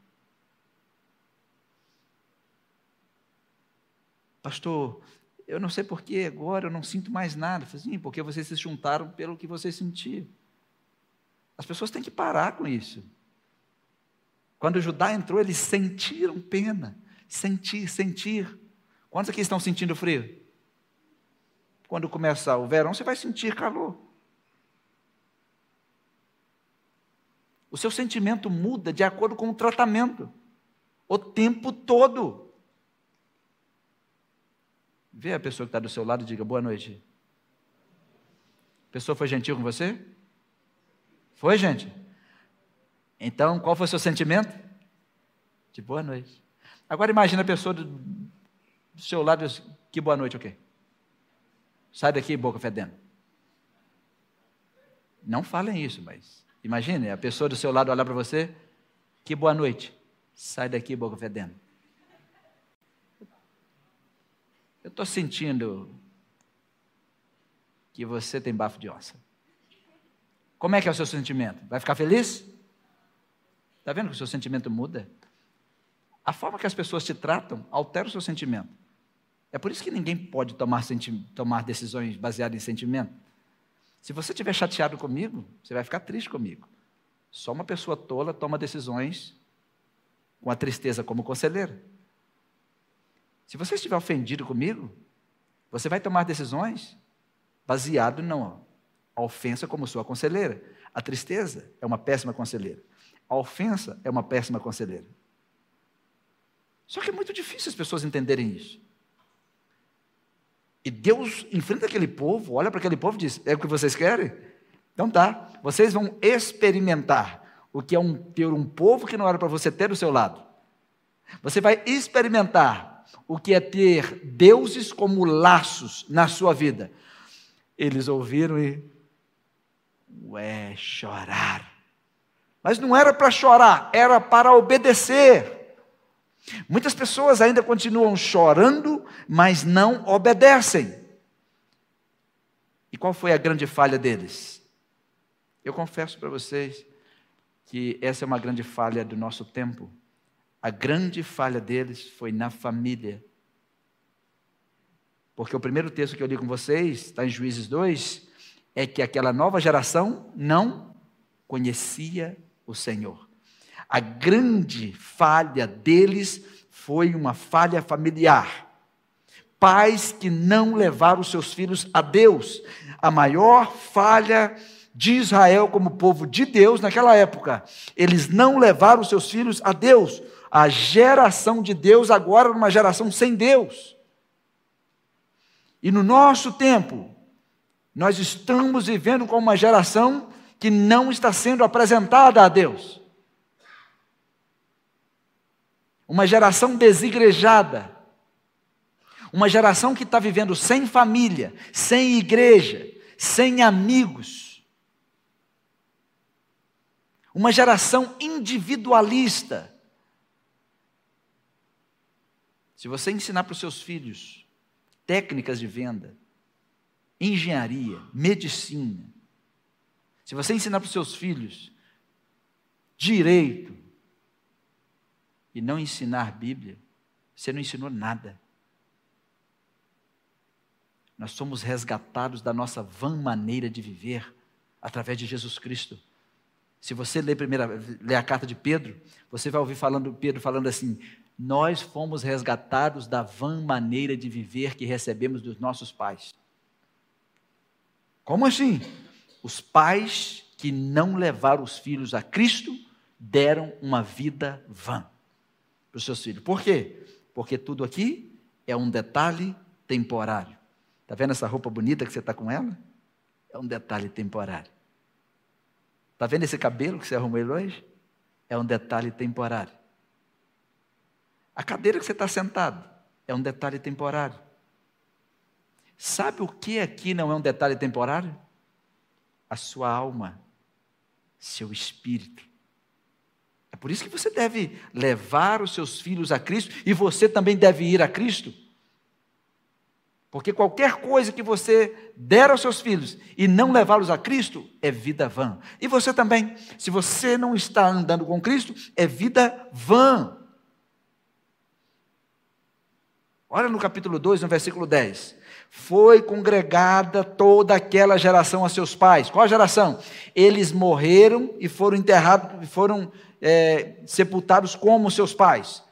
Pastor, eu não sei por que agora eu não sinto mais nada. falei, sim, porque vocês se juntaram pelo que vocês sentiam. As pessoas têm que parar com isso. Quando Judá entrou, eles sentiram pena. Sentir, sentir. Quantos aqui estão sentindo frio? Quando começar o verão, você vai sentir calor. O seu sentimento muda de acordo com o tratamento. O tempo todo. Vê a pessoa que está do seu lado e diga boa noite. A pessoa foi gentil com você? Foi, gente? Então, qual foi o seu sentimento? De boa noite. Agora imagine a pessoa do, do seu lado que boa noite o quê? Sai daqui, boca fedendo. Não falem isso, mas imagine a pessoa do seu lado olhar para você, que boa noite. Sai daqui, boca fedendo. Eu estou sentindo que você tem bafo de onça. Como é que é o seu sentimento? Vai ficar feliz? Está vendo que o seu sentimento muda? A forma que as pessoas te tratam altera o seu sentimento. É por isso que ninguém pode tomar, tomar decisões baseadas em sentimento. Se você estiver chateado comigo, você vai ficar triste comigo. Só uma pessoa tola toma decisões com a tristeza como conselheira. Se você estiver ofendido comigo, você vai tomar decisões baseado na ofensa como sua conselheira. A tristeza é uma péssima conselheira. A ofensa é uma péssima conselheira. Só que é muito difícil as pessoas entenderem isso. E Deus enfrenta aquele povo, olha para aquele povo e diz: É o que vocês querem? Então tá, vocês vão experimentar o que é um, ter um povo que não era para você ter do seu lado. Você vai experimentar o que é ter deuses como laços na sua vida. Eles ouviram e, ué, chorar. Mas não era para chorar, era para obedecer. Muitas pessoas ainda continuam chorando, mas não obedecem. E qual foi a grande falha deles? Eu confesso para vocês que essa é uma grande falha do nosso tempo. A grande falha deles foi na família. Porque o primeiro texto que eu li com vocês, está em Juízes 2, é que aquela nova geração não conhecia o Senhor. A grande falha deles foi uma falha familiar. Pais que não levaram seus filhos a Deus. A maior falha de Israel como povo de Deus naquela época. Eles não levaram seus filhos a Deus a geração de Deus agora numa geração sem Deus. E no nosso tempo, nós estamos vivendo com uma geração que não está sendo apresentada a Deus. Uma geração desigrejada. Uma geração que está vivendo sem família, sem igreja, sem amigos. Uma geração individualista Se você ensinar para os seus filhos técnicas de venda, engenharia, medicina, se você ensinar para os seus filhos direito e não ensinar Bíblia, você não ensinou nada. Nós somos resgatados da nossa vã maneira de viver através de Jesus Cristo. Se você ler, primeira, ler a carta de Pedro, você vai ouvir falando, Pedro falando assim: Nós fomos resgatados da vã maneira de viver que recebemos dos nossos pais. Como assim? Os pais que não levaram os filhos a Cristo deram uma vida vã para os seus filhos. Por quê? Porque tudo aqui é um detalhe temporário. Está vendo essa roupa bonita que você está com ela? É um detalhe temporário. Está vendo esse cabelo que você arrumou ele hoje? É um detalhe temporário. A cadeira que você está sentado é um detalhe temporário. Sabe o que aqui não é um detalhe temporário? A sua alma, seu espírito. É por isso que você deve levar os seus filhos a Cristo e você também deve ir a Cristo. Porque qualquer coisa que você der aos seus filhos e não levá-los a Cristo é vida vã. E você também, se você não está andando com Cristo, é vida vã. Olha no capítulo 2, no versículo 10. Foi congregada toda aquela geração a seus pais. Qual geração? Eles morreram e foram enterrados, foram é, sepultados como seus pais.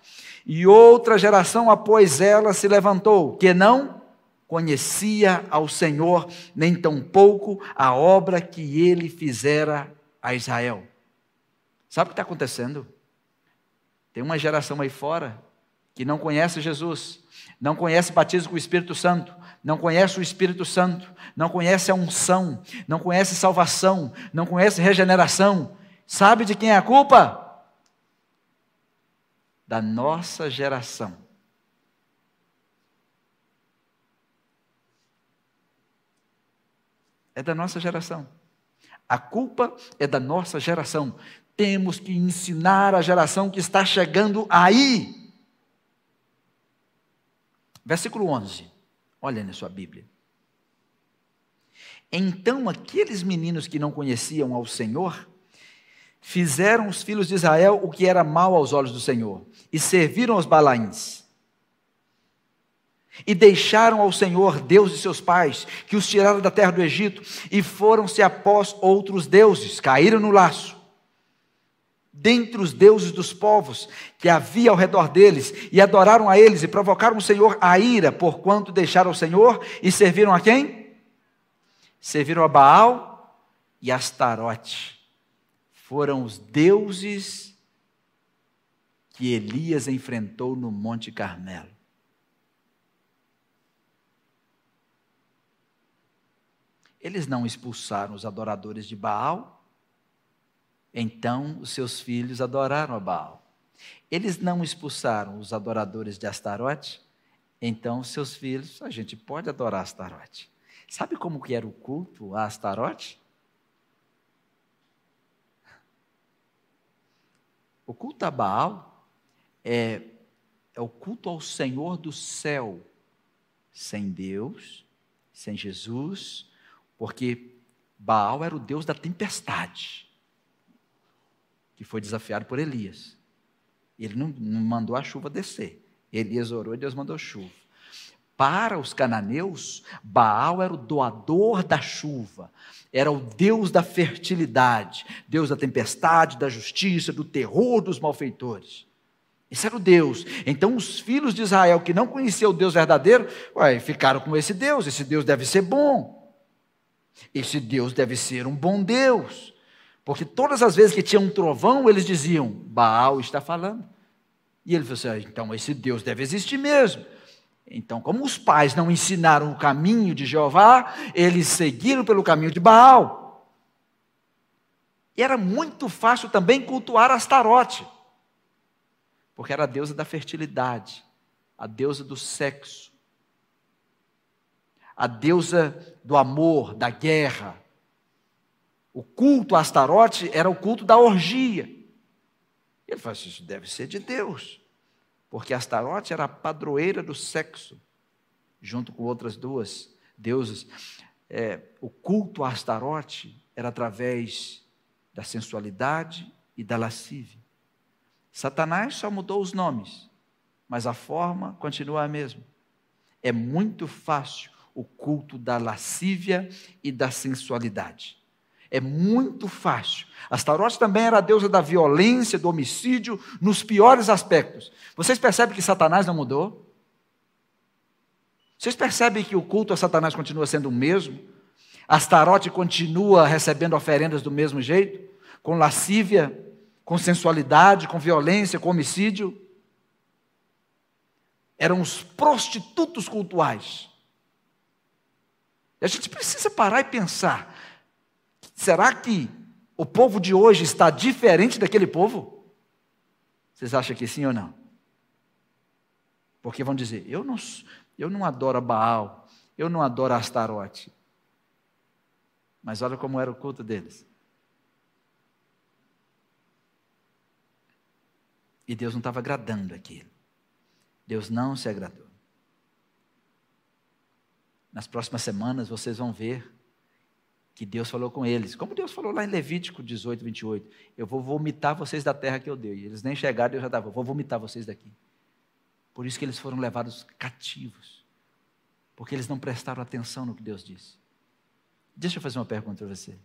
E outra geração após ela se levantou, que não conhecia ao Senhor, nem tampouco a obra que ele fizera a Israel. Sabe o que está acontecendo? Tem uma geração aí fora que não conhece Jesus, não conhece batismo com o Espírito Santo, não conhece o Espírito Santo, não conhece a unção, não conhece salvação, não conhece regeneração. Sabe de quem é a culpa? Da nossa geração é da nossa geração. A culpa é da nossa geração. Temos que ensinar a geração que está chegando aí. Versículo 11. Olha na sua Bíblia. Então aqueles meninos que não conheciam ao Senhor fizeram os filhos de Israel o que era mal aos olhos do Senhor e serviram aos Balaíns e deixaram ao Senhor, Deus de seus pais, que os tiraram da terra do Egito, e foram-se após outros deuses, caíram no laço. Dentre os deuses dos povos que havia ao redor deles, e adoraram a eles, e provocaram o Senhor a ira, porquanto deixaram o Senhor e serviram a quem? Serviram a Baal e a Astarote. Foram os deuses que Elias enfrentou no Monte Carmelo. Eles não expulsaram os adoradores de Baal, então os seus filhos adoraram a Baal. Eles não expulsaram os adoradores de Astarote, então seus filhos, a gente pode adorar Astarote. Sabe como que era o culto a Astarote? O culto a Baal é, é o culto ao Senhor do céu, sem Deus, sem Jesus, porque Baal era o deus da tempestade, que foi desafiado por Elias. Ele não, não mandou a chuva descer. Elias orou e Deus mandou chuva. Para os cananeus, Baal era o doador da chuva, era o Deus da fertilidade, Deus da tempestade, da justiça, do terror dos malfeitores. Esse era o Deus. Então, os filhos de Israel que não conheciam o Deus verdadeiro, ué, ficaram com esse Deus. Esse Deus deve ser bom. Esse Deus deve ser um bom Deus. Porque todas as vezes que tinha um trovão, eles diziam: Baal está falando. E ele falou assim: ah, então esse Deus deve existir mesmo. Então, como os pais não ensinaram o caminho de Jeová, eles seguiram pelo caminho de Baal. E era muito fácil também cultuar Astarote, porque era a deusa da fertilidade, a deusa do sexo, a deusa do amor, da guerra. O culto a Astarote era o culto da orgia. Ele falou assim: isso deve ser de Deus. porque Astarote era a padroeira do sexo, junto com outras duas deuses. É, o culto a Astarote era através da sensualidade e da lascívia. Satanás só mudou os nomes, mas a forma continua a mesma. É muito fácil o culto da lascívia e da sensualidade. É muito fácil. Astarote também era a deusa da violência, do homicídio, nos piores aspectos. Vocês percebem que Satanás não mudou? Vocês percebem que o culto a Satanás continua sendo o mesmo? Astarote continua recebendo oferendas do mesmo jeito? Com lascívia, com sensualidade, com violência, com homicídio? Eram os prostitutos cultuais. E a gente precisa parar e pensar Será que o povo de hoje está diferente daquele povo? Vocês acham que sim ou não? Porque vão dizer: eu não, eu não adoro Baal, eu não adoro Astarote. Mas olha como era o culto deles. E Deus não estava agradando aquilo. Deus não se agradou. Nas próximas semanas vocês vão ver que Deus falou com eles. Como Deus falou lá em Levítico 18, 28. Eu vou vomitar vocês da terra que eu dei. Eles nem chegaram, Deus já estava, vou vomitar vocês daqui. Por isso que eles foram levados cativos. Porque eles não prestaram atenção no que Deus disse. Deixa eu fazer uma pergunta para você.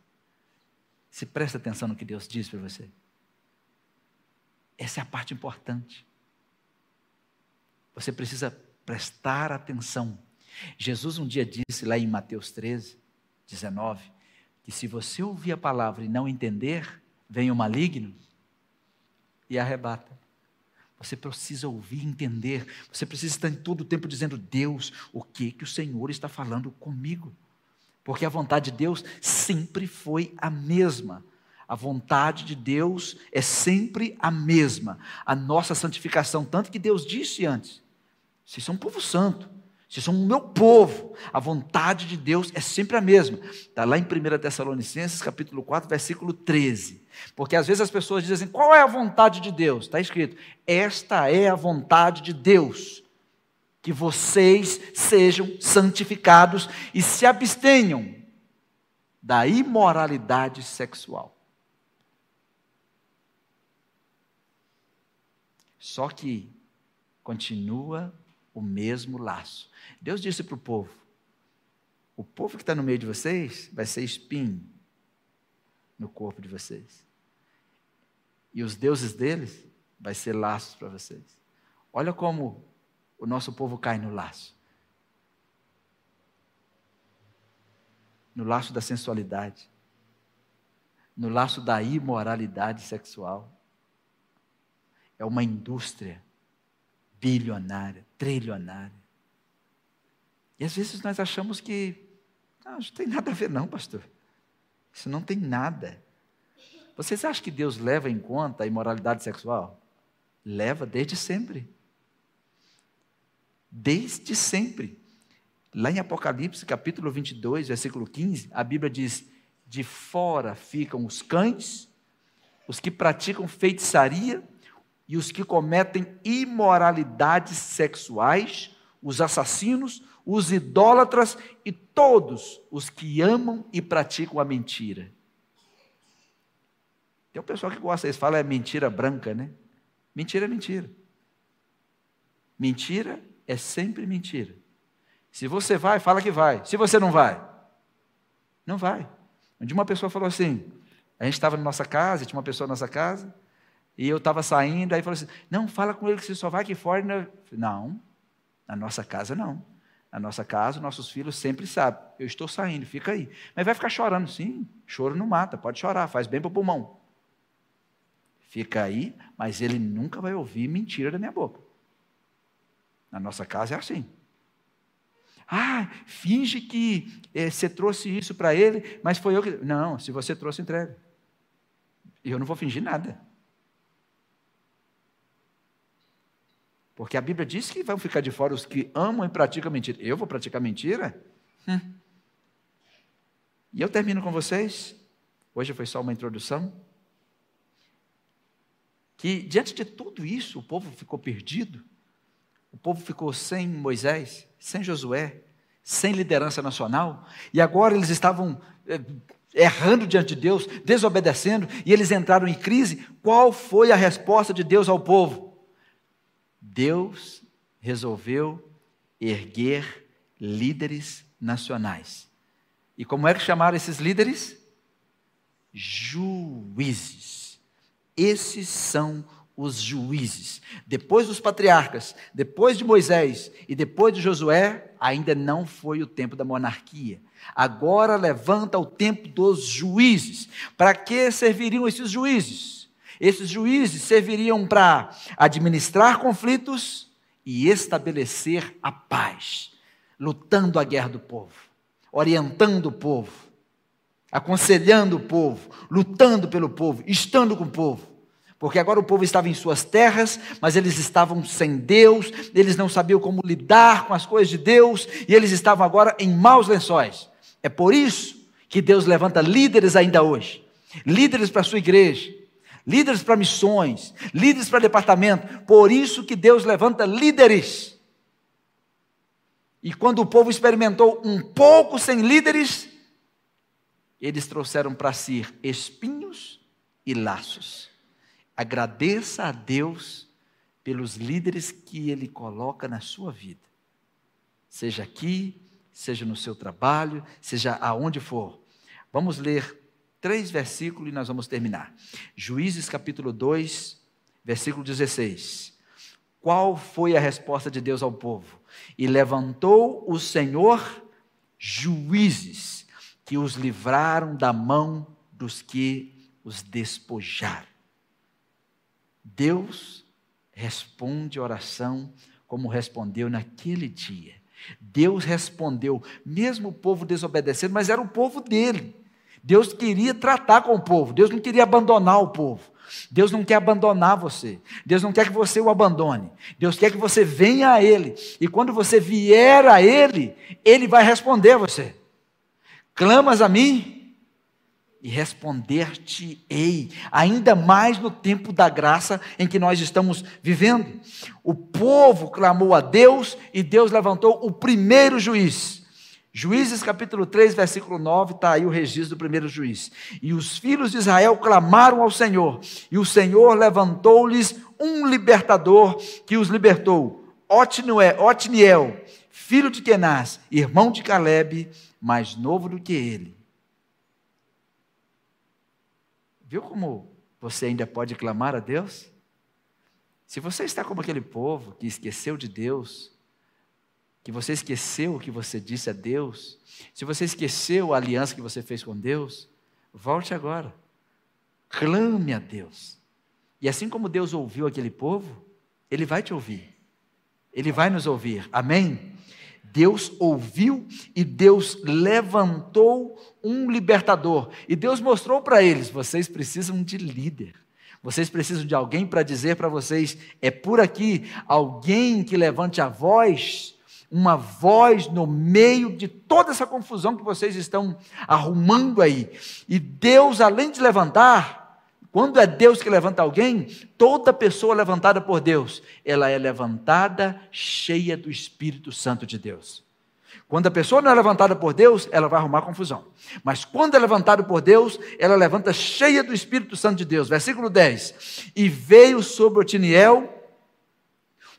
Se presta atenção no que Deus diz para você. Essa é a parte importante. Você precisa prestar atenção. Jesus um dia disse lá em Mateus 13, 19: que se você ouvir a palavra e não entender, vem o maligno e arrebata. Você precisa ouvir entender. Você precisa estar em todo o tempo dizendo: Deus, o que que o Senhor está falando comigo? Porque a vontade de Deus sempre foi a mesma. A vontade de Deus é sempre a mesma. A nossa santificação, tanto que Deus disse antes: vocês são um povo santo. Vocês são o meu povo. A vontade de Deus é sempre a mesma. Está lá em 1 Tessalonicenses, capítulo 4, versículo 13. Porque às vezes as pessoas dizem assim: qual é a vontade de Deus? Está escrito: esta é a vontade de Deus. Que vocês sejam santificados e se abstenham da imoralidade sexual. Só que continua o mesmo laço. Deus disse para o povo: o povo que está no meio de vocês vai ser espinho no corpo de vocês. E os deuses deles vai ser laços para vocês. Olha como o nosso povo cai no laço. No laço da sensualidade. No laço da imoralidade sexual. É uma indústria bilionária, trilionária. E às vezes nós achamos que não, não tem nada a ver, não, pastor. Isso não tem nada. Vocês acham que Deus leva em conta a imoralidade sexual? Leva desde sempre. Desde sempre. Lá em Apocalipse, capítulo 22, versículo 15, a Bíblia diz: De fora ficam os cães, os que praticam feitiçaria, e os que cometem imoralidades sexuais, os assassinos, os idólatras e todos os que amam e praticam a mentira. Tem um pessoal que gosta, eles falam é mentira branca, né? Mentira é mentira. Mentira é sempre mentira. Se você vai, fala que vai. Se você não vai, não vai. Um dia uma pessoa falou assim: a gente estava na nossa casa, tinha uma pessoa na nossa casa, e eu estava saindo, aí falou assim: não, fala com ele que você só vai aqui fora. Né? Não, na nossa casa não. Na nossa casa, nossos filhos sempre sabem. Eu estou saindo, fica aí. Mas vai ficar chorando, sim. Choro não mata, pode chorar, faz bem para o pulmão. Fica aí, mas ele nunca vai ouvir mentira da minha boca. Na nossa casa é assim. Ah, finge que é, você trouxe isso para ele, mas foi eu que. Não, se você trouxe, entrega. Eu não vou fingir nada. Porque a Bíblia diz que vão ficar de fora os que amam e praticam mentira. Eu vou praticar mentira? Hum. E eu termino com vocês. Hoje foi só uma introdução. Que diante de tudo isso, o povo ficou perdido. O povo ficou sem Moisés, sem Josué, sem liderança nacional, e agora eles estavam eh, errando diante de Deus, desobedecendo, e eles entraram em crise. Qual foi a resposta de Deus ao povo? Deus resolveu erguer líderes nacionais. E como é que chamaram esses líderes? Juízes. Esses são os juízes. Depois dos patriarcas, depois de Moisés e depois de Josué, ainda não foi o tempo da monarquia. Agora levanta o tempo dos juízes. Para que serviriam esses juízes? Esses juízes serviriam para administrar conflitos e estabelecer a paz, lutando a guerra do povo, orientando o povo, aconselhando o povo, lutando pelo povo, estando com o povo. Porque agora o povo estava em suas terras, mas eles estavam sem Deus, eles não sabiam como lidar com as coisas de Deus, e eles estavam agora em maus lençóis. É por isso que Deus levanta líderes ainda hoje líderes para a sua igreja, líderes para missões, líderes para departamento. Por isso que Deus levanta líderes. E quando o povo experimentou um pouco sem líderes, eles trouxeram para si espinhos e laços. Agradeça a Deus pelos líderes que Ele coloca na sua vida, seja aqui, seja no seu trabalho, seja aonde for. Vamos ler três versículos e nós vamos terminar. Juízes capítulo 2, versículo 16. Qual foi a resposta de Deus ao povo? E levantou o Senhor juízes que os livraram da mão dos que os despojaram. Deus responde oração como respondeu naquele dia. Deus respondeu, mesmo o povo desobedecendo, mas era o povo dele. Deus queria tratar com o povo, Deus não queria abandonar o povo. Deus não quer abandonar você. Deus não quer que você o abandone. Deus quer que você venha a Ele. E quando você vier a Ele, Ele vai responder a você. Clamas a mim, e responder-te-ei, ainda mais no tempo da graça em que nós estamos vivendo. O povo clamou a Deus e Deus levantou o primeiro juiz. Juízes capítulo 3, versículo 9, está aí o registro do primeiro juiz. E os filhos de Israel clamaram ao Senhor, e o Senhor levantou-lhes um libertador que os libertou, Otniel, filho de Kenaz, irmão de Caleb, mais novo do que ele Viu como você ainda pode clamar a Deus? Se você está como aquele povo que esqueceu de Deus, que você esqueceu o que você disse a Deus, se você esqueceu a aliança que você fez com Deus, volte agora. Clame a Deus. E assim como Deus ouviu aquele povo, Ele vai te ouvir. Ele vai nos ouvir. Amém? Deus ouviu e Deus levantou um libertador. E Deus mostrou para eles: vocês precisam de líder. Vocês precisam de alguém para dizer para vocês: é por aqui, alguém que levante a voz, uma voz no meio de toda essa confusão que vocês estão arrumando aí. E Deus, além de levantar, quando é Deus que levanta alguém, toda pessoa levantada por Deus, ela é levantada cheia do Espírito Santo de Deus. Quando a pessoa não é levantada por Deus, ela vai arrumar confusão. Mas quando é levantada por Deus, ela levanta cheia do Espírito Santo de Deus. Versículo 10. E veio sobre Otiniel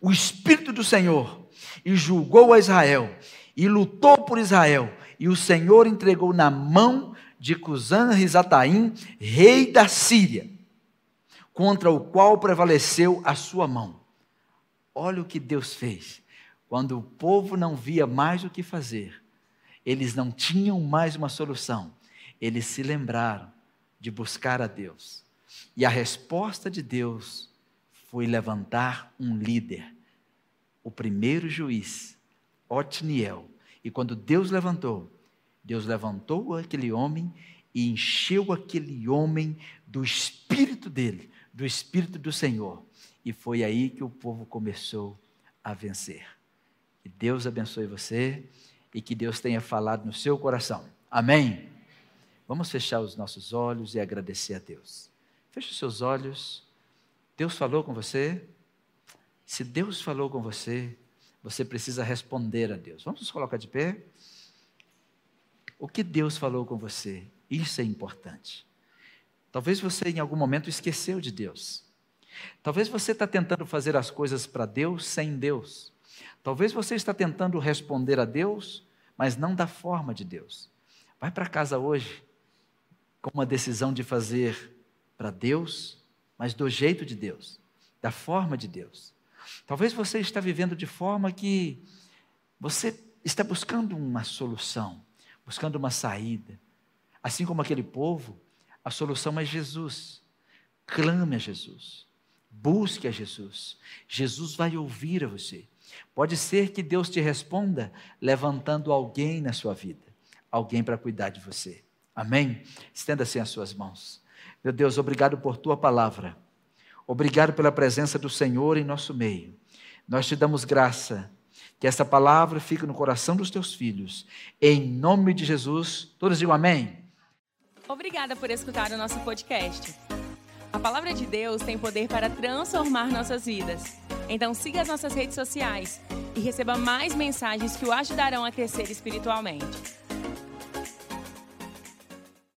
o Espírito do Senhor, e julgou a Israel, e lutou por Israel, e o Senhor entregou na mão de Cusã Risataim, rei da Síria, contra o qual prevaleceu a sua mão. Olha o que Deus fez. Quando o povo não via mais o que fazer, eles não tinham mais uma solução, eles se lembraram de buscar a Deus. E a resposta de Deus foi levantar um líder, o primeiro juiz, Otniel. E quando Deus levantou, Deus levantou aquele homem e encheu aquele homem do espírito dele, do espírito do Senhor. E foi aí que o povo começou a vencer. Que Deus abençoe você e que Deus tenha falado no seu coração. Amém? Vamos fechar os nossos olhos e agradecer a Deus. Feche os seus olhos. Deus falou com você? Se Deus falou com você, você precisa responder a Deus. Vamos nos colocar de pé? O que Deus falou com você? Isso é importante. Talvez você em algum momento esqueceu de Deus. Talvez você está tentando fazer as coisas para Deus sem Deus. Talvez você está tentando responder a Deus, mas não da forma de Deus. Vai para casa hoje com uma decisão de fazer para Deus, mas do jeito de Deus, da forma de Deus. Talvez você está vivendo de forma que você está buscando uma solução, buscando uma saída. Assim como aquele povo, a solução é Jesus. Clame a Jesus. Busque a Jesus. Jesus vai ouvir a você. Pode ser que Deus te responda levantando alguém na sua vida, alguém para cuidar de você. Amém? Estenda assim as suas mãos. Meu Deus, obrigado por tua palavra. Obrigado pela presença do Senhor em nosso meio. Nós te damos graça. Que essa palavra fique no coração dos teus filhos. Em nome de Jesus. Todos digam amém. Obrigada por escutar o nosso podcast. A palavra de Deus tem poder para transformar nossas vidas. Então siga as nossas redes sociais e receba mais mensagens que o ajudarão a crescer espiritualmente.